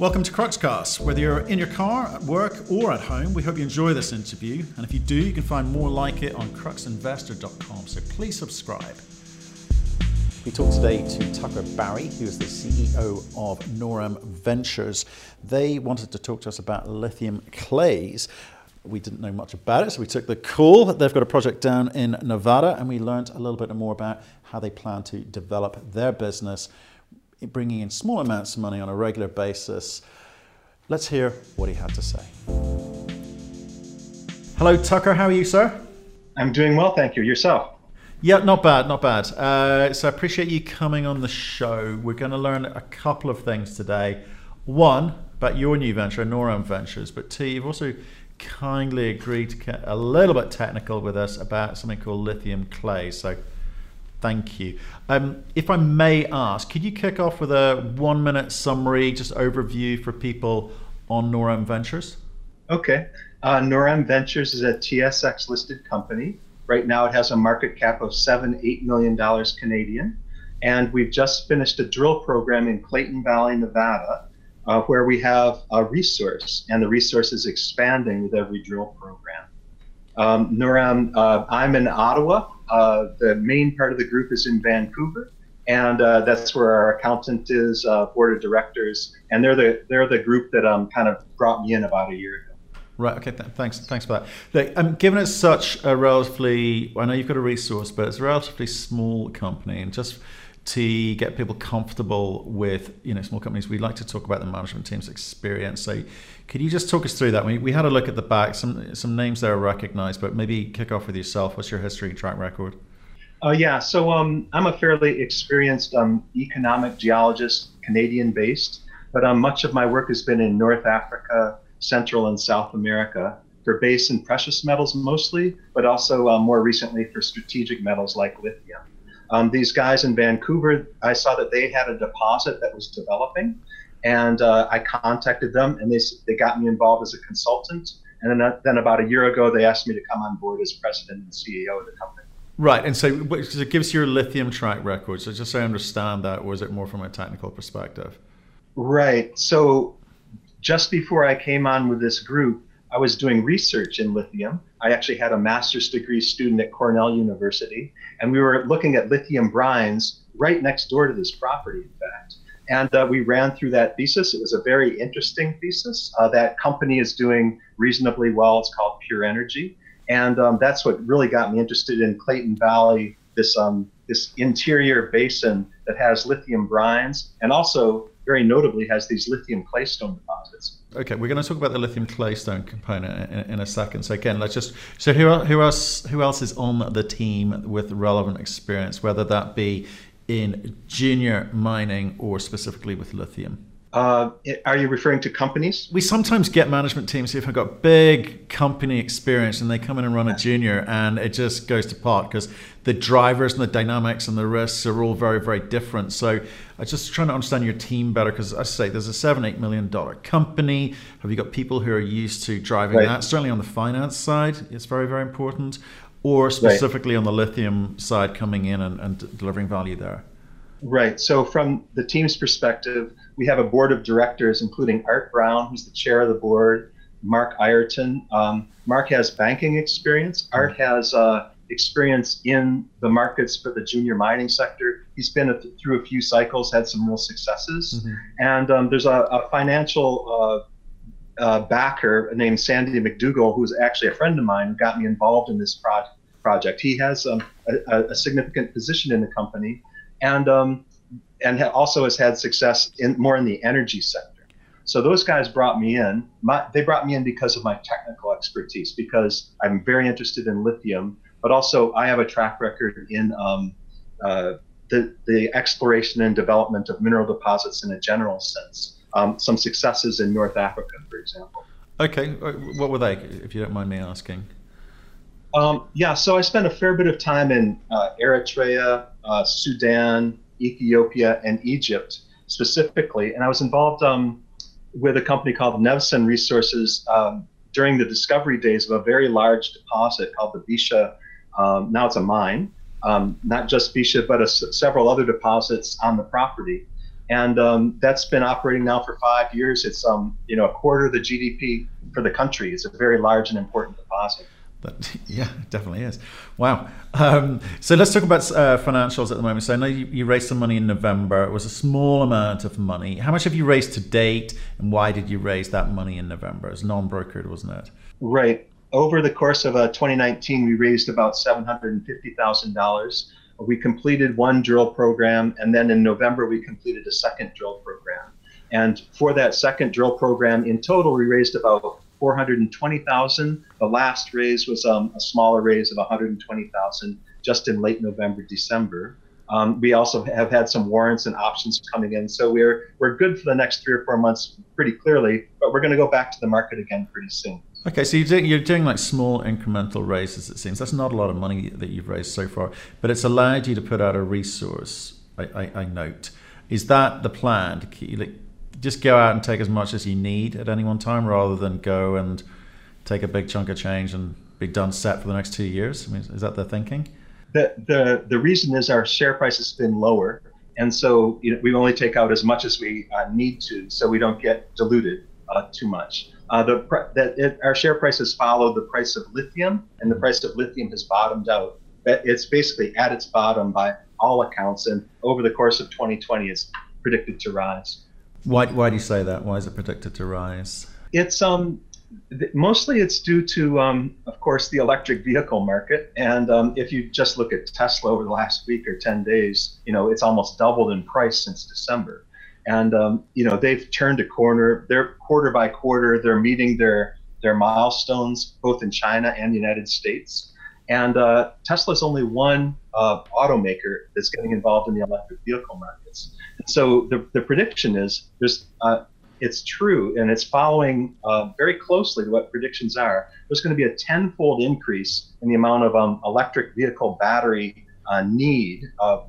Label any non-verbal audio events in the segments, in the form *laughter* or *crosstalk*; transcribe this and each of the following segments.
Welcome to Cruxcast. Whether you're in your car, at work, or at home, we hope you enjoy this interview. And if you do, you can find more like it on cruxinvestor.com. So please subscribe. We talk today to Tucker Barrie, who is the CEO of Noram Ventures. They wanted to talk to us about lithium clays. We didn't know much about it, so we took the call. They've got a project down in Nevada, and we learned a little bit more about how they plan to develop their business bringing in small amounts of money on a regular basis. Let's hear what he had to say. Hello, Tucker. How are you, sir? I'm doing well, thank you. Yourself? Yeah, not bad, not bad. Uh, so I appreciate you coming on the show. We're going to learn a couple of things today. One, about your new venture, Noram Ventures, but two, you've also kindly agreed to get a little bit technical with us about something called lithium clay. So Thank you. Um, if I may ask, could you kick off with a one minute summary, just overview for people on Noram Ventures? Okay. Uh, Noram Ventures is a TSX listed company. Right now it has a market cap of seven, eight million dollars Canadian. And we've just finished a drill program in Clayton Valley, Nevada, uh, where we have a resource, and the resource is expanding with every drill program. Um, Noram, uh, I'm in Ottawa, uh, the main part of the group is in Vancouver, and uh, that's where our accountant is, uh, board of directors, and they're the they're the group that um, kind of brought me in about a year ago. Right. Okay. Th- thanks. Thanks for that. Look, um, given it's such a relatively, I know you've got a resource, but it's a relatively small company, and just to get people comfortable with you know small companies, we like to talk about the management team's experience. So, could you just talk us through that? We, we had a look at the back. Some some names there are recognized, but maybe kick off with yourself. What's your history and track record? Uh, yeah, so um, I'm a fairly experienced um, economic geologist, Canadian based, but um, much of my work has been in North Africa, Central and South America for base and precious metals mostly, but also uh, more recently for strategic metals like lithium. Um, these guys in Vancouver, I saw that they had a deposit that was developing, and uh, I contacted them, and they they got me involved as a consultant. And then, uh, then about a year ago, they asked me to come on board as president and CEO of the company. Right, and so it gives your lithium track record. So just so I understand that, or is it more from a technical perspective? Right. So just before I came on with this group, I was doing research in lithium. I actually had a master's degree student at Cornell University, and we were looking at lithium brines right next door to this property, in fact. And uh, we ran through that thesis. It was a very interesting thesis. Uh, that company is doing reasonably well. It's called Pure Energy. And um, that's what really got me interested in Clayton Valley, this, um, this interior basin that has lithium brines and also, very notably, has these lithium claystone deposits. Okay, we're going to talk about the lithium claystone component in, in, a second. So again, let's just so who who else who else is on the team with relevant experience, whether that be in junior mining or specifically with lithium? Uh, are you referring to companies? We sometimes get management teams who've got big company experience and they come in and run a junior and it just goes to pot because the drivers and the dynamics and the risks are all very, very different. So I'm just trying to understand your team better because I say there's a seven, eight million dollar company. Have you got people who are used to driving right. that? Certainly on the finance side, it's very, very important. Or specifically right. on the lithium side, coming in and, and delivering value there. Right. So, from the team's perspective, we have a board of directors, including Art Brown, who's the chair of the board, Mark Ireton. Um, Mark has banking experience. Art has uh, experience in the markets for the junior mining sector. He's been a, through a few cycles, had some real successes. Mm-hmm. And um, there's a, a financial uh, uh, backer named Sandy McDougall, who's actually a friend of mine who got me involved in this pro- project. He has um, a, a significant position in the company and um, and also has had success in more in the energy sector. So those guys brought me in. My, they brought me in because of my technical expertise, because I'm very interested in lithium, but also I have a track record in um, uh, the the exploration and development of mineral deposits in a general sense. Um, some successes in North Africa, for example. Okay, uh, what were they, if you don't mind me asking? Um, yeah, so I spent a fair bit of time in uh, Eritrea, uh, Sudan, Ethiopia, and Egypt specifically, and I was involved um, with a company called Nevsun Resources um, during the discovery days of a very large deposit called the Bisha. Um, now it's a mine, um, not just Bisha, but a, several other deposits on the property. And um, that's been operating now for five years. It's um, you know a quarter of the GDP for the country. It's a very large and important deposit. But *laughs* yeah, definitely is. Wow. Um, so let's talk about uh, financials at the moment. So I know you, you, raised some money in November. It was a small amount of money. How much have you raised to date, and why did you raise that money in November? It's non-brokered, wasn't it? Right. Over the course of uh, 2019, we raised about seven hundred and fifty thousand dollars we completed one drill program, and then in November we completed a second drill program. And for that second drill program, in total, we raised about 420,000. The last raise was um, a smaller raise of 120,000 just in late November, December. Um, we also have had some warrants and options coming in, so we're we're good for the next three or four months, pretty clearly. But we're going to go back to the market again pretty soon. Okay, so you're doing, you're doing like small incremental raises, it seems. That's not a lot of money that you've raised so far, but it's allowed you to put out a resource, I, I, I note. Is that the plan? To keep, like, just go out and take as much as you need at any one time rather than go and take a big chunk of change and be done set for the next two years? I mean, is that the thinking? The, the, the reason is our share price has been lower. And so you know, we only take out as much as we uh, need to so we don't get diluted uh, too much. Uh, the that it, our share price has followed the price of lithium, and the price of lithium has bottomed out. It's basically at its bottom by all accounts, and over the course of 2020, it's predicted to rise. Why, why do you say that? Why is it predicted to rise? It's um, mostly it's due to, um, of course, the electric vehicle market. And um, if you just look at Tesla over the last week or 10 days, you know, it's almost doubled in price since December and um, you know they've turned a corner. They're quarter by quarter. They're meeting their their milestones both in China and the United States. And uh, Tesla's only one uh, automaker that's getting involved in the electric vehicle markets. So the, the prediction is there's uh, it's true and it's following uh, very closely what predictions are. There's going to be a tenfold increase in the amount of um, electric vehicle battery uh, need, uh,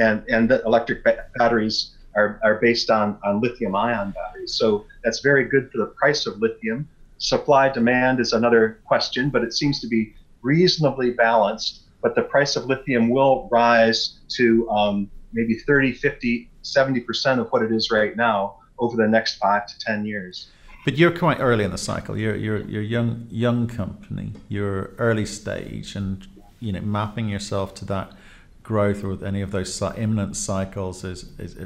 and and the electric ba- batteries are, are based on, on lithium ion batteries. So that's very good for the price of lithium. Supply demand is another question, but it seems to be reasonably balanced. But the price of lithium will rise to um, maybe 30, 50, 70% of what it is right now over the next five to 10 years. But you're quite early in the cycle. You're you're you're young young company. You're early stage, and you know mapping yourself to that growth or any of those imminent cycles is, is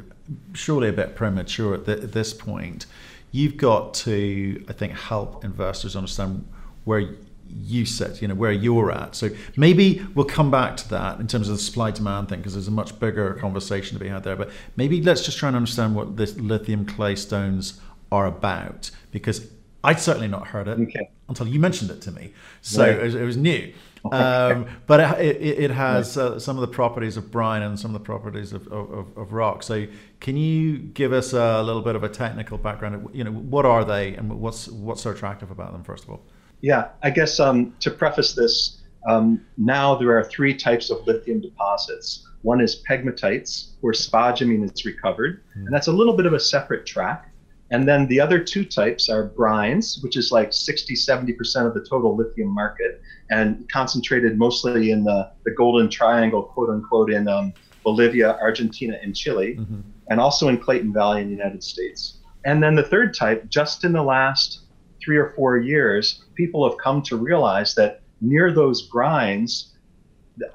surely a bit premature at, at this point. You've got to, I think, help investors understand where you sit, you know, where you're at. So maybe we'll come back to that in terms of the supply demand thing because there's a much bigger conversation to be had there. But maybe let's just try and understand what this lithium clay stones are about because I'd certainly not heard it okay. until you mentioned it to me. So right. it, was, it was new. Um, but it, it, it has uh, some of the properties of brine and some of the properties of, of, of, rock. So can you give us a little bit of a technical background? You know, what are they and what's what's so attractive about them? First of all. Yeah, I guess um, to preface this, um, now there are three types of lithium deposits. One is pegmatites, where spodumene is recovered, mm. and that's a little bit of a separate track. And then the other two types are brines, which is like 60, 70% of the total lithium market and concentrated mostly in the, the golden triangle, quote unquote, in um, Bolivia, Argentina, and Chile, mm-hmm. and also in Clayton Valley in the United States. And then the third type, just in the last three or four years, people have come to realize that near those brines,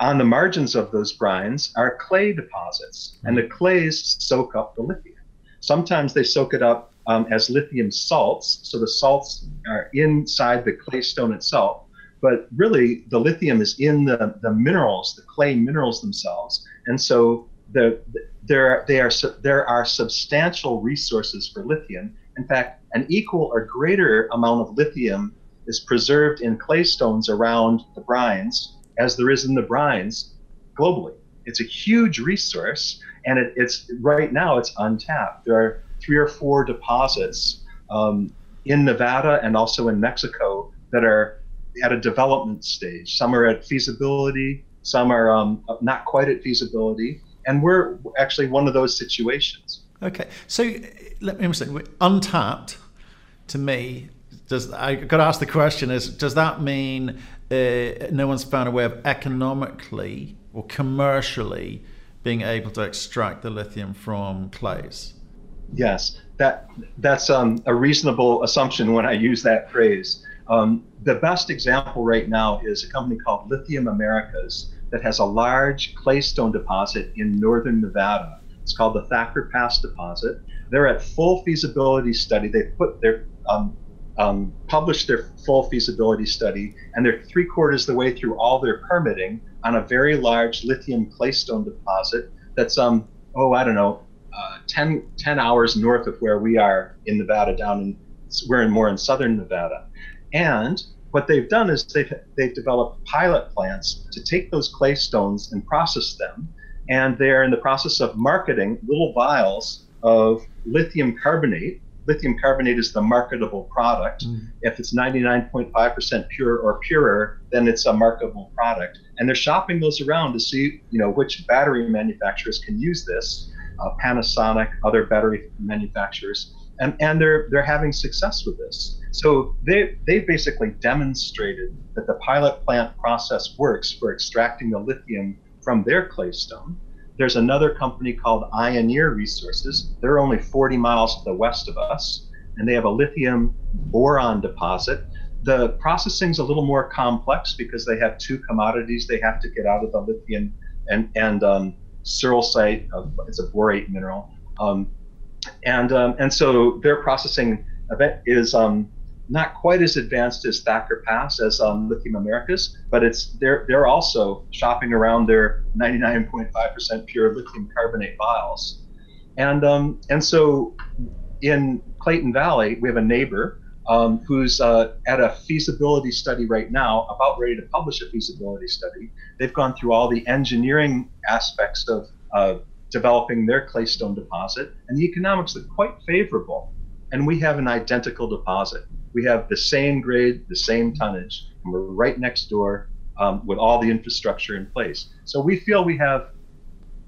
on the margins of those brines, are clay deposits, mm-hmm. and the clays soak up the lithium. Sometimes they soak it up um, as lithium salts. So the salts are inside the clay stone itself, but really the lithium is in the, the minerals, the clay minerals themselves. And so the, the there, they are, there are substantial resources for lithium. In fact, an equal or greater amount of lithium is preserved in clay stones around the brines as there is in the brines globally. It's a huge resource, and it, it's right now it's untapped. There are three or four deposits um, in Nevada and also in Mexico that are at a development stage. Some are at feasibility, some are um, not quite at feasibility, and we're actually one of those situations. Okay, so let me say, untapped to me. Does I got to ask the question: Is does that mean uh, no one's found a way of economically or commercially being able to extract the lithium from clays? Yes, that that's um, a reasonable assumption when I use that phrase. Um, the best example right now is a company called Lithium Americas that has a large claystone deposit in northern Nevada. It's called the Thacker Pass deposit. They're at full feasibility study. They put their um, um, published their full feasibility study, and they're three quarters of the way through all their permitting on a very large lithium claystone deposit that's um oh I don't know uh, 10, 10 hours north of where we are in Nevada down in we're in more in southern Nevada, and what they've done is they've they've developed pilot plants to take those clay stones and process them, and they're in the process of marketing little vials of lithium carbonate lithium carbonate is the marketable product. Mm. If it's 99.5% pure or purer, then it's a marketable product. And they're shopping those around to see, you know, which battery manufacturers can use this. Uh, Panasonic, other battery manufacturers, and, and they're they're having success with this. So they they've basically demonstrated that the pilot plant process works for extracting the lithium from their claystone there's another company called Ioneer Resources. They're only 40 miles to the west of us, and they have a lithium boron deposit. The processing's a little more complex because they have two commodities they have to get out of the lithium and and um, searlesite. Uh, it's a borate mineral, um, and um, and so their processing event is um, not quite as advanced as Thacker Pass as um, Lithium Americas, but it's they're they're also shopping around their 99.5% pure lithium carbonate vials, and um, and so in Clayton Valley we have a neighbor um, who's uh, at a feasibility study right now, about ready to publish a feasibility study. They've gone through all the engineering aspects of uh, developing their claystone deposit, and the economics look quite favorable. And we have an identical deposit we have the same grade, the same tonnage, and we're right next door um, with all the infrastructure in place. So we feel we have,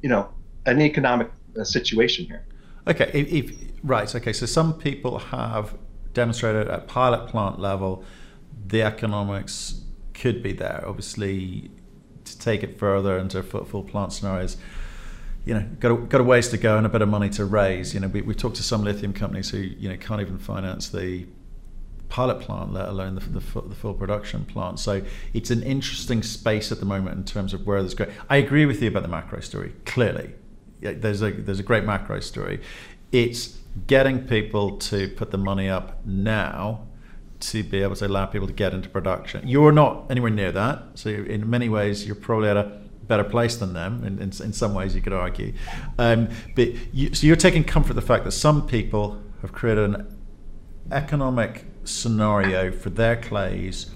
you know, an economic uh, situation here. Okay, if, if, right. Okay, so some people have demonstrated at pilot plant level the economics could be there. Obviously, to take it further into full, full plant scenarios, you know, got a, got a ways to go and a bit of money to raise. You know, we, we talked to some lithium companies who you know can't even finance the pilot plant, let alone the, the, the, full production plant. So it's an interesting space at the moment in terms of where there's great. I agree with you about the macro story. Clearly, there's a there's a great macro story. It's getting people to put the money up now to be able to allow people to get into production. You're not anywhere near that. So in many ways, you're probably at a better place than them. In, in, in some ways, you could argue. Um, but you, so you're taking comfort the fact that some people have created an economic scenario for their clays,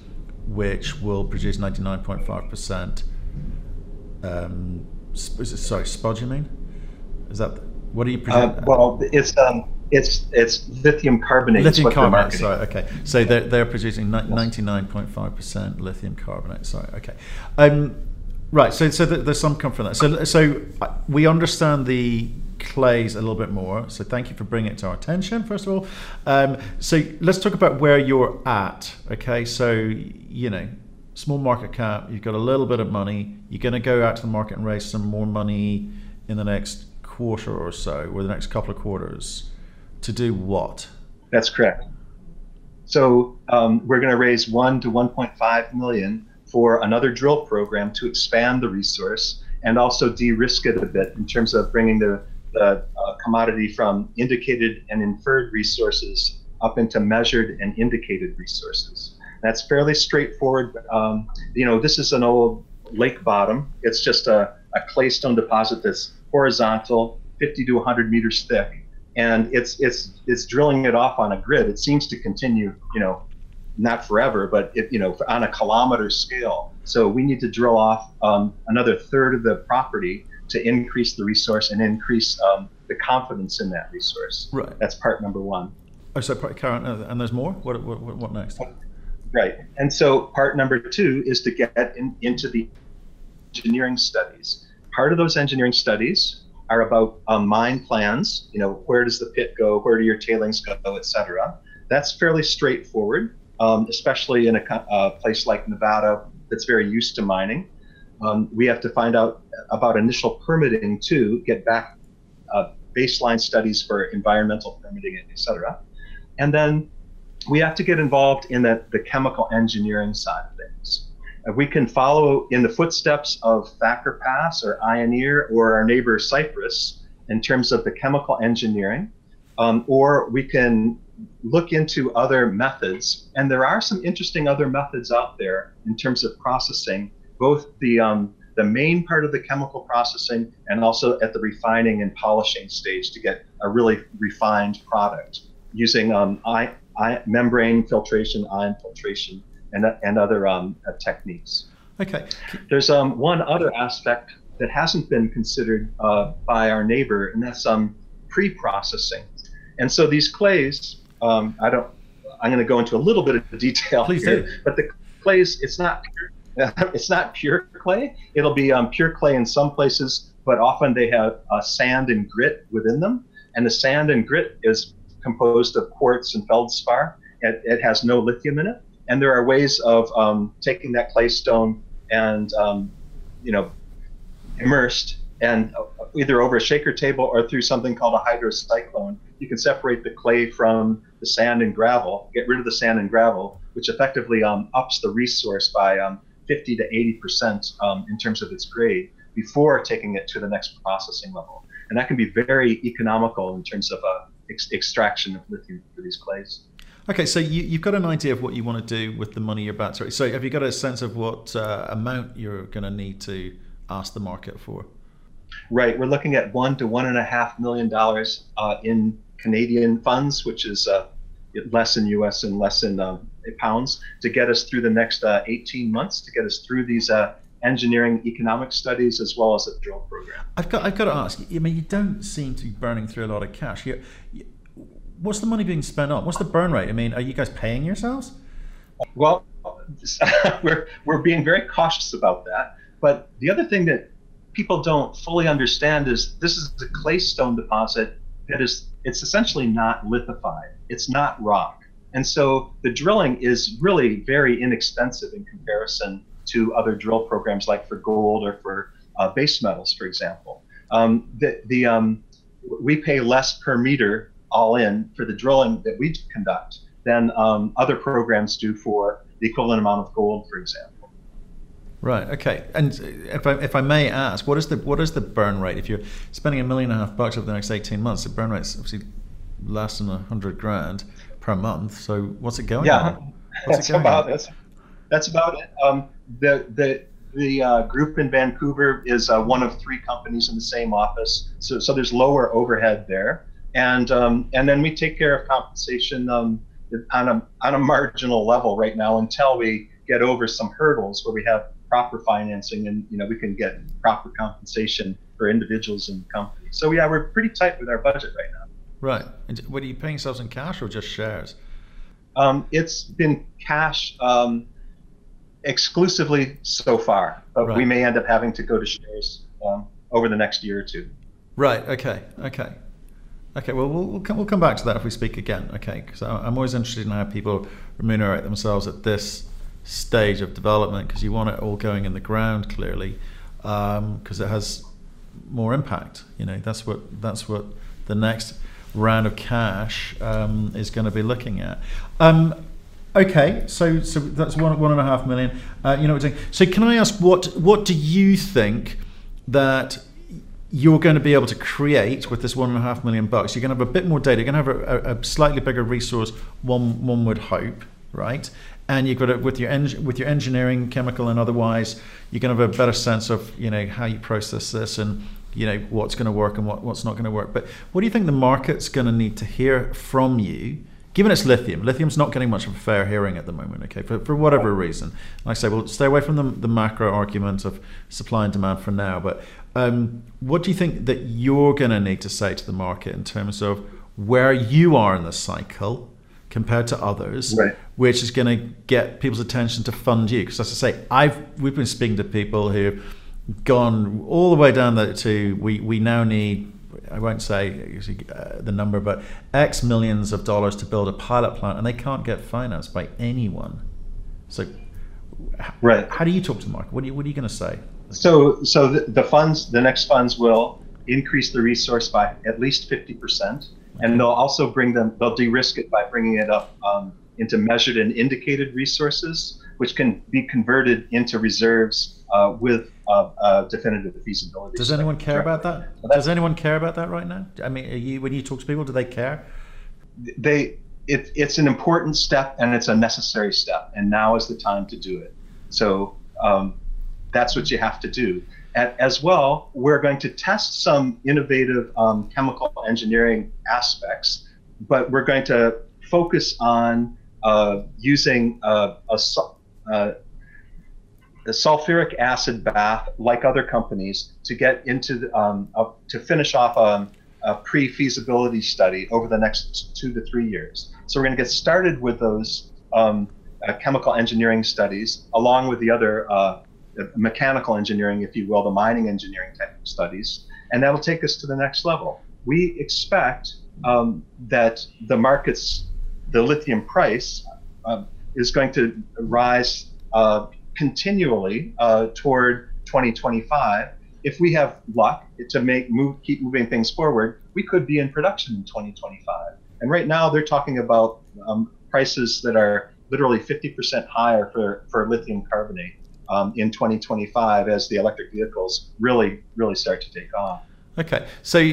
which will produce 99.5%. Um, sorry, spodumene. Is that what are you Uh, well, it's um, it's it's lithium carbonate. Lithium carbonate. Sorry. Okay. So they're they're producing 99.5% lithium carbonate. Sorry. Okay. Um, right. So so there's some comfort from that. So so uh, we understand the clays a little bit more. So thank you for bringing it to our attention, first of all. Um, so let's talk about where you're at. Okay, so you know, small market cap, you've got a little bit of money. You're going to go out to the market and raise some more money in the next quarter or so, or the next couple of quarters. To do what? That's correct. So um, we're going to raise one to 1.5 million for another drill program to expand the resource and also de-risk it a bit in terms of bringing the the uh, commodity from indicated and inferred resources up into measured and indicated resources. That's fairly straightforward. Um, you know, this is an old lake bottom. It's just a, a claystone deposit that's horizontal, 50 to 100 meters thick, and it's it's it's drilling it off on a grid. It seems to continue, you know, not forever, but it, you know, on a kilometer scale. So we need to drill off um, another third of the property to increase the resource and increase um, the confidence in that resource. Right. That's part number one. Oh, so part, Karen, uh, and there's more. What, what, what next? Right. And so part number two is to get in, into the engineering studies. Part of those engineering studies are about um, mine plans. You know, where does the pit go? Where do your tailings go, et cetera. That's fairly straightforward, um, especially in a, a place like Nevada that's very used to mining. Um, we have to find out about initial permitting to get back uh, baseline studies for environmental permitting, et cetera. And then we have to get involved in the, the chemical engineering side of things. If we can follow in the footsteps of Thacker Pass or Ioneer or our neighbor Cypress in terms of the chemical engineering, um, or we can look into other methods. And there are some interesting other methods out there in terms of processing, both the um, the main part of the chemical processing and also at the refining and polishing stage to get a really refined product using um, I, I, membrane filtration, ion filtration, and, and other um, uh, techniques. Okay. There's um, one other aspect that hasn't been considered uh, by our neighbor, and that's um, pre-processing. And so these clays, um, I don't, I'm going to go into a little bit of detail Please here, do. but the clays, it's not *laughs* it's not pure clay. It'll be um, pure clay in some places, but often they have uh, sand and grit within them. And the sand and grit is composed of quartz and feldspar. It, it has no lithium in it. And there are ways of um, taking that clay stone and, um, you know, immersed and uh, either over a shaker table or through something called a hydrocyclone, you can separate the clay from the sand and gravel, get rid of the sand and gravel, which effectively um, ups the resource by um, 50 to 80 percent um, in terms of its grade before taking it to the next processing level. And that can be very economical in terms of uh, ex- extraction of lithium for these clays. Okay, so you, have got an idea of what you want to do with the money you're about to raise. So have you got a sense of what uh, amount you're going to need to ask the market for? Right, we're looking at one to one and a half million dollars uh, in Canadian funds, which is uh, less in U.S. and less in um, pounds to get us through the next uh, 18 months, to get us through these uh, engineering economic studies as well as the drill program. I've got, I've got to ask. I mean, you don't seem to be burning through a lot of cash. You, you, what's the money being spent on? What's the burn rate? I mean, are you guys paying yourselves? Well, *laughs* we're we're being very cautious about that. But the other thing that people don't fully understand is this is a claystone deposit that is it's essentially not lithified. It's not rock. And so the drilling is really very inexpensive in comparison to other drill programs like for gold or for uh, base metals, for example. Um, the, the, um, we pay less per meter all in for the drilling that we conduct than um, other programs do for the equivalent amount of gold, for example. Right. Okay. And if I, if I may ask, what is the what is the burn rate? If you're spending a million and a half bucks over the next eighteen months, the burn rate's obviously less than a hundred grand per month. So what's it going yeah, on? that's about on? that's that's about it. Um, the the the uh, group in Vancouver is uh, one of three companies in the same office, so so there's lower overhead there, and um, and then we take care of compensation um, on a on a marginal level right now until we get over some hurdles where we have proper financing and you know we can get proper compensation for individuals and companies. So yeah, we're pretty tight with our budget right now. Right. And what are you paying yourselves in cash or just shares? Um, it's been cash um, exclusively so far, but right. we may end up having to go to shares um, over the next year or two. Right. Okay. Okay. Okay. Well, we'll we'll come, we'll come back to that if we speak again. Okay. Because I'm always interested in how people remunerate themselves at this stage of development because you want it all going in the ground clearly because um, it has more impact. You know, that's what that's what the next round of cash um, is going to be looking at. Um, okay, so so that's one one and a half million. Uh, you know what I'm saying. So can I ask what what do you think that you're going to be able to create with this one and a half million bucks? You're going to have a bit more data. You're going to have a, a, slightly bigger resource. One one would hope, right? And you've got it with your with your engineering, chemical, and otherwise. You're going to have a better sense of you know how you process this and you know what's going to work and what, what's not going to work. But what do you think the market's going to need to hear from you? Given it's lithium, lithium's not getting much of a fair hearing at the moment. Okay, for, for whatever reason. Like I say, we'll stay away from the, the macro argument of supply and demand for now. But um, what do you think that you're going to need to say to the market in terms of where you are in the cycle? compared to others, right. which is going to get people's attention to fund you. Because as I say, I've we've been speaking to people who have gone all the way down to we we now need I won't say uh, the number, but X millions of dollars to build a pilot plant, and they can't get financed by anyone. So, right. How do you talk to the market? What are you What are you going to say? So, so the, the, funds, the next funds will increase the resource by at least 50%. And they'll also bring them, they'll de risk it by bringing it up um, into measured and indicated resources, which can be converted into reserves uh, with uh, uh, definitive feasibility. Does anyone care about that? So Does anyone care about that right now? I mean, you, when you talk to people, do they care? They, it, it's an important step and it's a necessary step, and now is the time to do it. So um, that's what you have to do. And as well, we're going to test some innovative um, chemical engineering aspects, but we're going to focus on uh, using uh, a, uh, a, sulfuric acid bath, like other companies, to get into the, um, to finish off a, a pre-feasibility study over the next two to three years. So we're going to get started with those um, uh, chemical engineering studies, along with the other uh, mechanical engineering, if you will, the mining engineering type of studies, and that'll take us to the next level. We expect um, that the market's the lithium price uh, is going to rise uh, continually uh, toward 2025. If we have luck to make move keep moving things forward, we could be in production in 2025. And right now they're talking about um, prices that are literally 50% higher for, for lithium carbonate um, in 2025 as the electric vehicles really, really start to take off. Okay. So,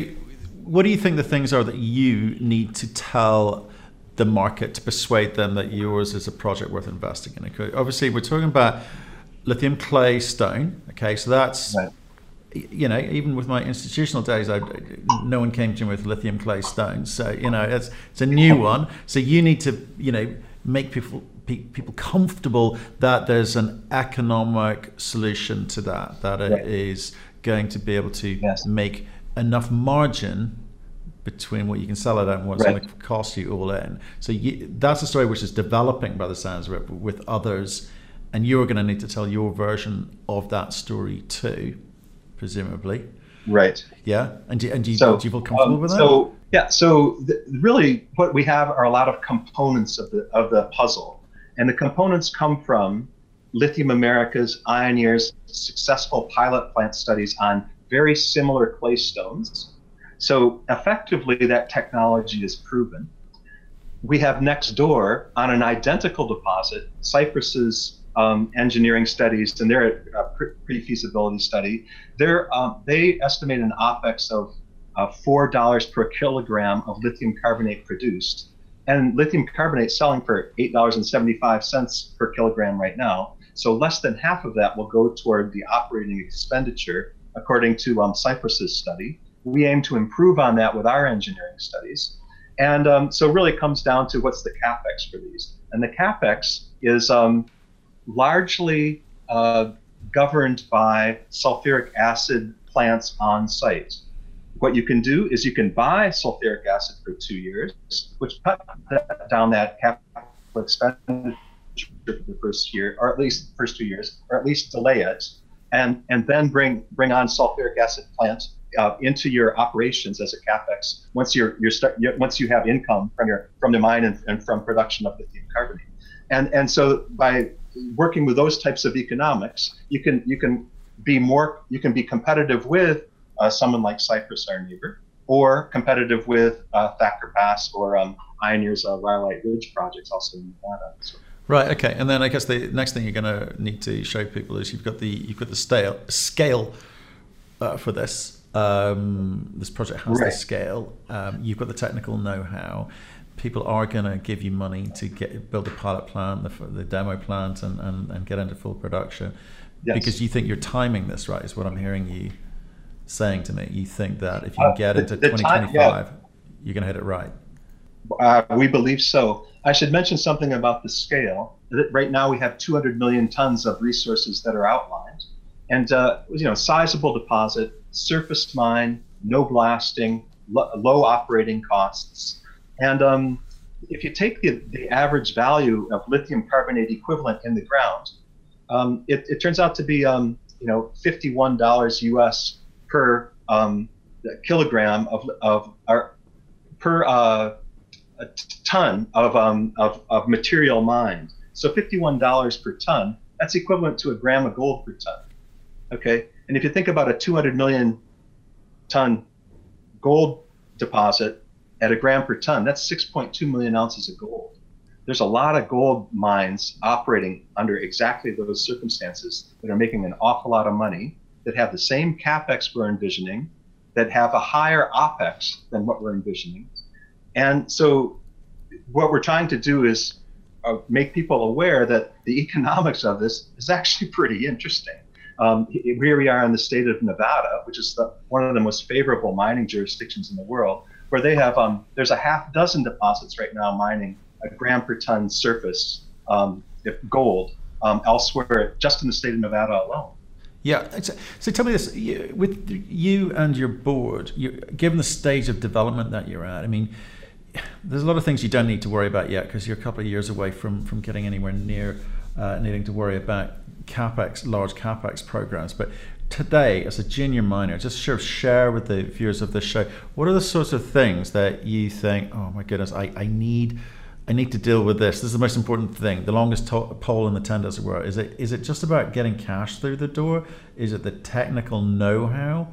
what do you think the things are that you need to tell the market to persuade them that yours is a project worth investing in? Obviously, we're talking about lithium clay stone. Okay. So, that's. Right you know, even with my institutional days, I, no one came to me with lithium clay stones. So, you know, it's, it's a new *laughs* one. So you need to, you know, make people people comfortable that there's an economic solution to that, that it right. is going to be able to yes. make enough margin between what you can sell it at and what's right. going to cost you all in. So you, that's a story which is developing by the sounds of it with others, and you're going to need to tell your version of that story too, presumably. Right. Yeah. And do, and do, you, so, do you feel comfortable um, with that? So yeah. So th- really, what we have are a lot of components of the of the puzzle, and the components come from Lithium America's Ioneer's successful pilot plant studies on very similar clay stones. So effectively, that technology is proven. We have next door on an identical deposit, Cypress's um, engineering studies and their uh, pre-feasibility study, um, they estimate an OPEX of uh, $4 per kilogram of lithium carbonate produced. And lithium carbonate selling for $8.75 per kilogram right now. So less than half of that will go toward the operating expenditure, according to um, Cypress's study. We aim to improve on that with our engineering studies. And um, so really comes down to what's the capex for these. And the capex is um, largely uh, governed by sulfuric acid plants on site. What you can do is you can buy sulfuric acid for two years, which cut down that capital expenditure for the first year, or at least the first two years, or at least delay it, and and then bring bring on sulfuric acid plants uh, into your operations as a capex once you're you're start, once you have income from your from the mine and, and from production of lithium carbonate, and and so by working with those types of economics, you can you can be more you can be competitive with uh, someone like Cypress, our neighbor, or competitive with uh, Thacker Pass or um, Ioneer's uh, Rhyolite Ridge projects also in Nevada. So. Right. Okay. And then I guess the next thing you're going to need to show people is you've got the you've got the scale scale uh, for this. Um, this project has right. the scale. Um, you've got the technical know-how people are going to give you money to get build a pilot plant, the, the demo plant, and, and, and get into full production. Yes. Because you think you're timing this right, is what I'm hearing you saying to me. You think that if you uh, get into the 2025, time, yeah. you're going to hit it right. Uh, we believe so. I should mention something about the scale. Right now, we have 200 million tons of resources that are outlined, and uh, you know, sizable deposit, surface mine, no blasting, low operating costs. And um, if you take the, the average value of lithium carbonate equivalent in the ground, um, it, it, turns out to be um, you know $51 US per um, kilogram of, of our, per uh, ton of, um, of, of material mined. So $51 per ton, that's equivalent to a gram of gold per ton. Okay, and if you think about a 200 million ton gold deposit at a gram per ton. That's 6.2 million ounces of gold. There's a lot of gold mines operating under exactly those circumstances that are making an awful lot of money, that have the same capex we're envisioning, that have a higher opex than what we're envisioning. And so, what we're trying to do is uh, make people aware that the *laughs* economics of this is actually pretty interesting. Um, here we are in the state of Nevada, which is the, one of the most favorable mining jurisdictions in the world, where they have um, there's a half dozen deposits right now mining a gram per ton surface um, gold um, elsewhere, just in the state of Nevada alone. Yeah. So tell me this: with you and your board, given the stage of development that you're at, I mean, there's a lot of things you don't need to worry about yet because you're a couple of years away from from getting anywhere near uh, needing to worry about capex, large capex programs. But today, as a junior miner, just sort of share with the viewers of this show, what are the sorts of things that you think, oh my goodness, I, I need. I need to deal with this. This is the most important thing. The longest to- pole in the tent, as it were. Is it is it just about getting cash through the door? Is it the technical know-how?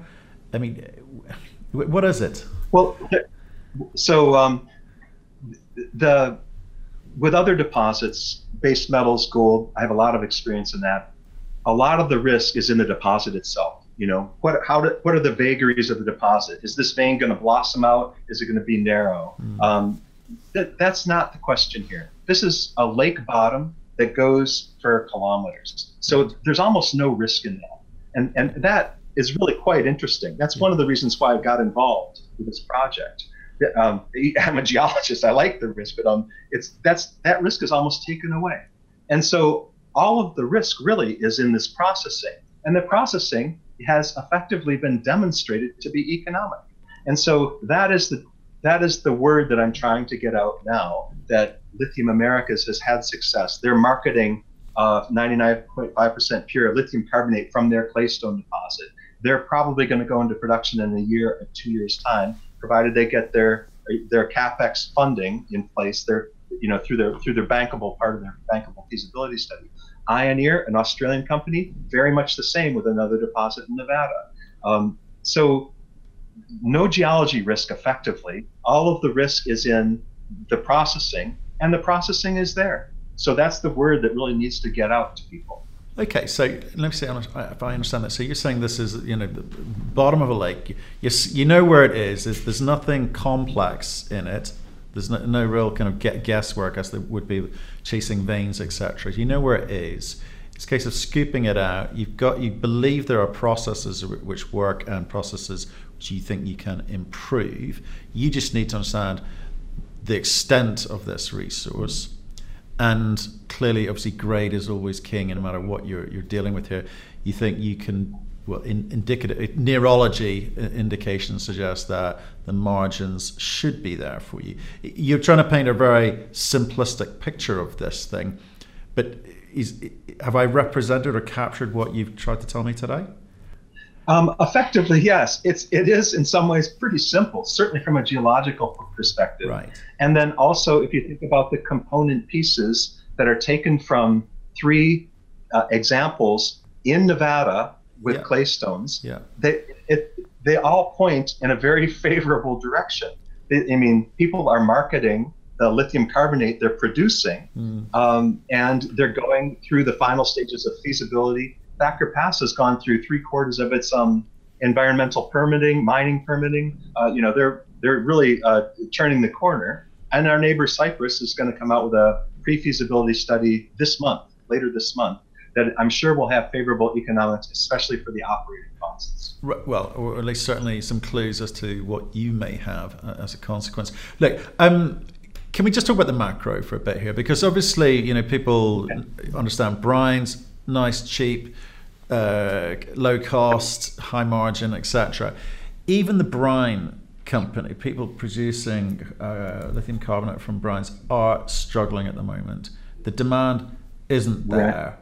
I mean, what is it? Well, so um, the with other deposits, base metals, gold, I have a lot of experience in that. A lot of the risk is in the deposit itself. You know, what how do, what are the vagaries of the deposit? Is this vein going to blossom out? Is it going to be narrow? Mm. Um, that, that's not the question here. This is a lake bottom that goes for kilometers. So there's almost no risk in that. And, and that is really quite interesting. That's one of the reasons why I got involved with this project um, *laughs* I'm a geologist. I like the risk, but um, it's that's that risk is almost taken away. And so all of the risk really is in this processing, and the processing has effectively been demonstrated to be economic. And so that is the that is the word that I'm trying to get out now. That Lithium Americas has had success. They're marketing uh, 99.5% pure lithium carbonate from their claystone deposit. They're probably going to go into production in a year or two years' time provided they get their their capex funding in place. Their you know through their through their bankable part of their bankable feasibility study. Ioneer, an Australian company, very much the same with another deposit in Nevada. Um, so no geology risk effectively. All of the risk is in the processing, and the processing is there. So that's the word that really needs to get out to people. Okay, so let me see if I understand that. So you're saying this is, you know, the bottom of a lake. You, you know where it is. There's, there's nothing complex in it. There's no, no real kind of guesswork as there would be chasing veins, etc. You know where it is. It's a case of scooping it out. You've got, you believe there are processes which work and processes which you think you can improve. You just need to understand the extent of this resource and clearly, obviously, grade is always king, and no matter what you're you're dealing with here, you think you can. Well, in, indicative neurology indications suggest that the margins should be there for you. You're trying to paint a very simplistic picture of this thing, but is, have I represented or captured what you've tried to tell me today? Um, effectively, yes. It's it is in some ways pretty simple, certainly from a geological perspective. Right. And then also, if you think about the component pieces that are taken from three uh, examples in Nevada with yeah. claystones, yeah. they it, they all point in a very *laughs* favorable direction. They, I mean, people are marketing the lithium carbonate they're producing, mm. um, and they're going through the final stages of feasibility Thacker Pass has gone through three quarters of its um, environmental permitting, mining permitting. Uh, you know, they're they're really uh, turning the corner. And our neighbor Cypress is going to come out with a pre-feasibility study this month, later this month, that I'm sure will have favorable economics, especially for the operating costs. Well, or at least certainly some clues as to what you may have uh, as a consequence. Look, um, can we just talk about the macro for a bit here? Because obviously, you know, people okay. understand brines, nice, cheap uh, low cost, high margin, etc. Even the brine company, people producing uh, lithium carbonate from brines, are struggling at the moment. The demand isn't there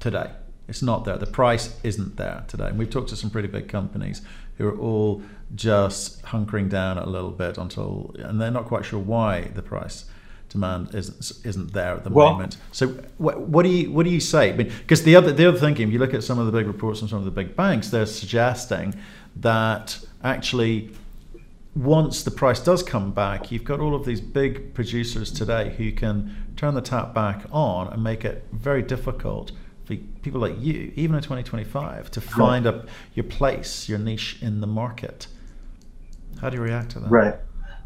today. It's not there. The price isn't there today. And we've talked to some pretty big companies who are all just hunkering down a little bit until, and they're not quite sure why the price demand isn't isn't there at the well, moment. So what, what, do you what do you say? Because I mean, the other the other thing, if you look at some of the big reports from some of the big banks, they're suggesting that actually once the price does come back, you've got all of these big producers today who can turn the tap back on and make it very difficult for people like you, even in 2025, to find a, your place, your niche in the market. How do you react to that? Right.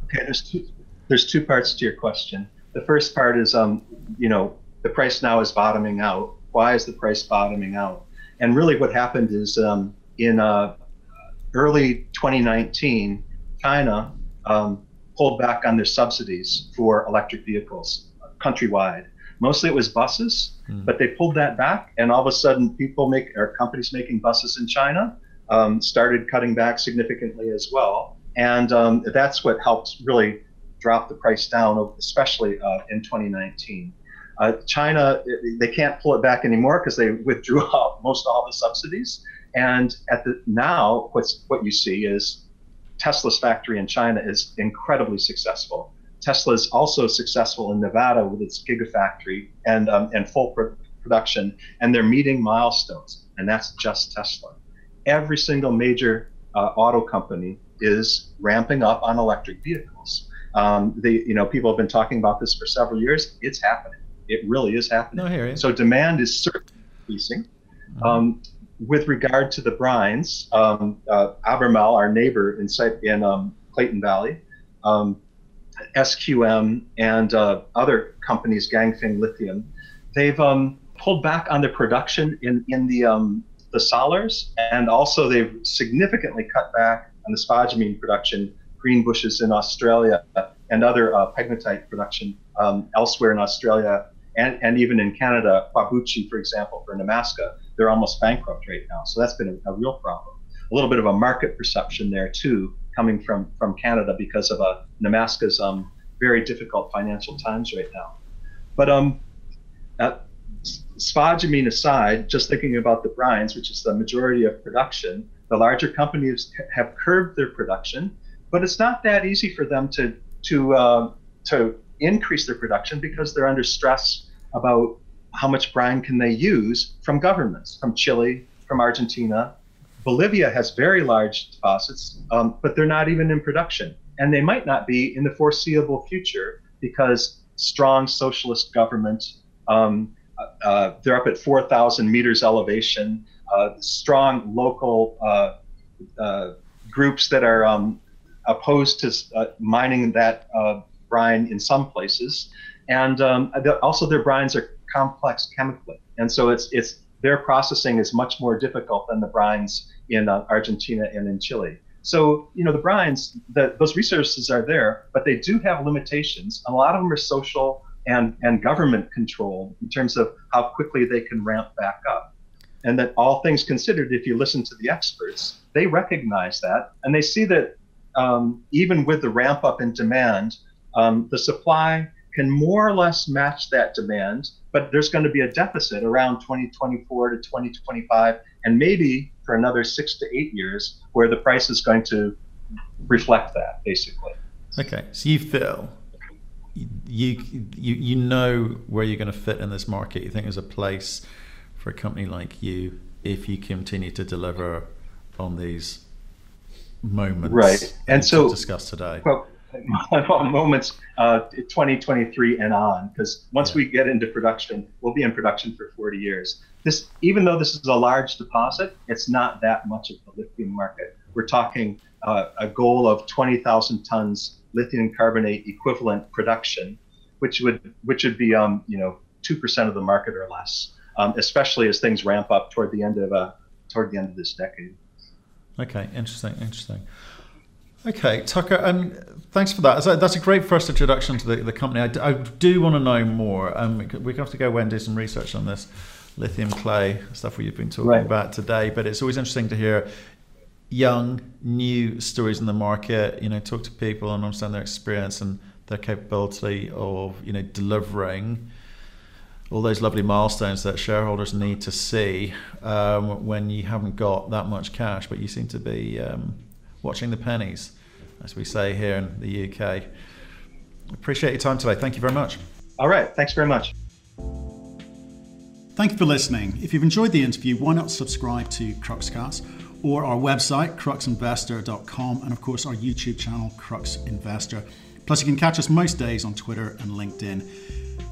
Okay. There's two. There's two parts to your question. The first part is, um, you know, the price now is bottoming out. Why is the price bottoming out? And really, what happened is um, in uh, early 2019 China um, pulled back on their subsidies for electric vehicles countrywide. Mostly it was buses, mm. but they pulled that back, and all of a sudden, people make or companies making buses in China um, started cutting back significantly as well, and um, that's what helped really drop the price down, especially uh, in 2019. Uh, China, they can't pull it back anymore because they withdrew *laughs* most all the subsidies. And at the now, what's what you see is Tesla's factory in China is incredibly successful. Tesla is also successful in Nevada with its gigafactory and um, and full pr- production, and they're meeting milestones, and that's just Tesla. Every single major uh, auto company is ramping up on electric vehicles. Um, the you know people have been talking about this for several years. It's happening. It really is happening. No, so demand is certainly increasing. Mm-hmm. Um, with regard to the brines, um, uh, our neighbor in, in um, Clayton Valley, um, SQM, and uh, other companies, Ganfeng Lithium, they've um, pulled back on their production in, in the, um, the salars, and also they've significantly cut back on the spodumene production, Greenbushes in Australia, and other uh, pegmatite production um, elsewhere in Australia and, and even in Canada, Whabouchi, for example, for Nemaska they're almost bankrupt right now. So that's been a, a, real problem. A little bit of a market perception there too, coming from from Canada because of uh, Nemaska's um, very difficult financial times right now. But um, uh, spodumene aside, just thinking about the brines, which is the majority of production, the larger companies have curbed their production, but it's not that easy for them to to uh, to increase their production because they're under stress about how much brine can they use from governments, from Chile, from Argentina. Bolivia has very large deposits, um, but they're not even in production. And they might not be in the foreseeable future because strong socialist government, um, uh, uh they're up at 4,000 meters elevation, uh, strong local uh, uh groups that are um, opposed to uh, mining that brine in some places. And um, also, their brines are complex chemically, and so it's it's their processing is much more difficult than the brines in uh, Argentina and in Chile. So you know the brines, the, those resources are there, but they do have limitations. A lot of them are social and and government controlled in terms of how quickly they can ramp back up. And that all things considered, if you listen to the experts, they recognize that and they see that um, even with the ramp up in demand, um, the supply can more or less match that demand but there's going to be a deficit around 2024 to 2025, and maybe for another six to eight years, where the price is going to reflect that, basically. Okay, so you feel you you you know where you're going to fit in this market. You think there's a place for a company like you if you continue to deliver on these moments, right? And so discussed today. Well, *laughs* moments uh, 2023 and on because once yeah. we get into production we'll be in production for 40 years this even though this is a large deposit it's not that much of the lithium market we're talking uh, a goal of 20,000 tons lithium carbonate equivalent production which would which would be um, you know 2% of the market or less um, especially as things ramp up toward the end of uh, toward the end of this decade okay interesting interesting Okay, Tucker, um, thanks for that. That's a great first introduction to the, the company. I, I do want to know more. Um, we have to go away and do some research on this lithium clay stuff we've been talking right. about today. But it's always interesting to hear young, new stories in the market. You know, talk to people and understand their experience and their capability of you know delivering all those lovely milestones that shareholders need to see um, when you haven't got that much cash, but you seem to be. Um, watching the pennies, as we say here in the UK. Appreciate your time today. Thank you very much. All right. Thanks very much. Thank you for listening. If you've enjoyed the interview, why not subscribe to Cruxcast? or our website, cruxinvestor.com, and of course our YouTube channel, Crux Investor. Plus, you can catch us most days on Twitter and LinkedIn.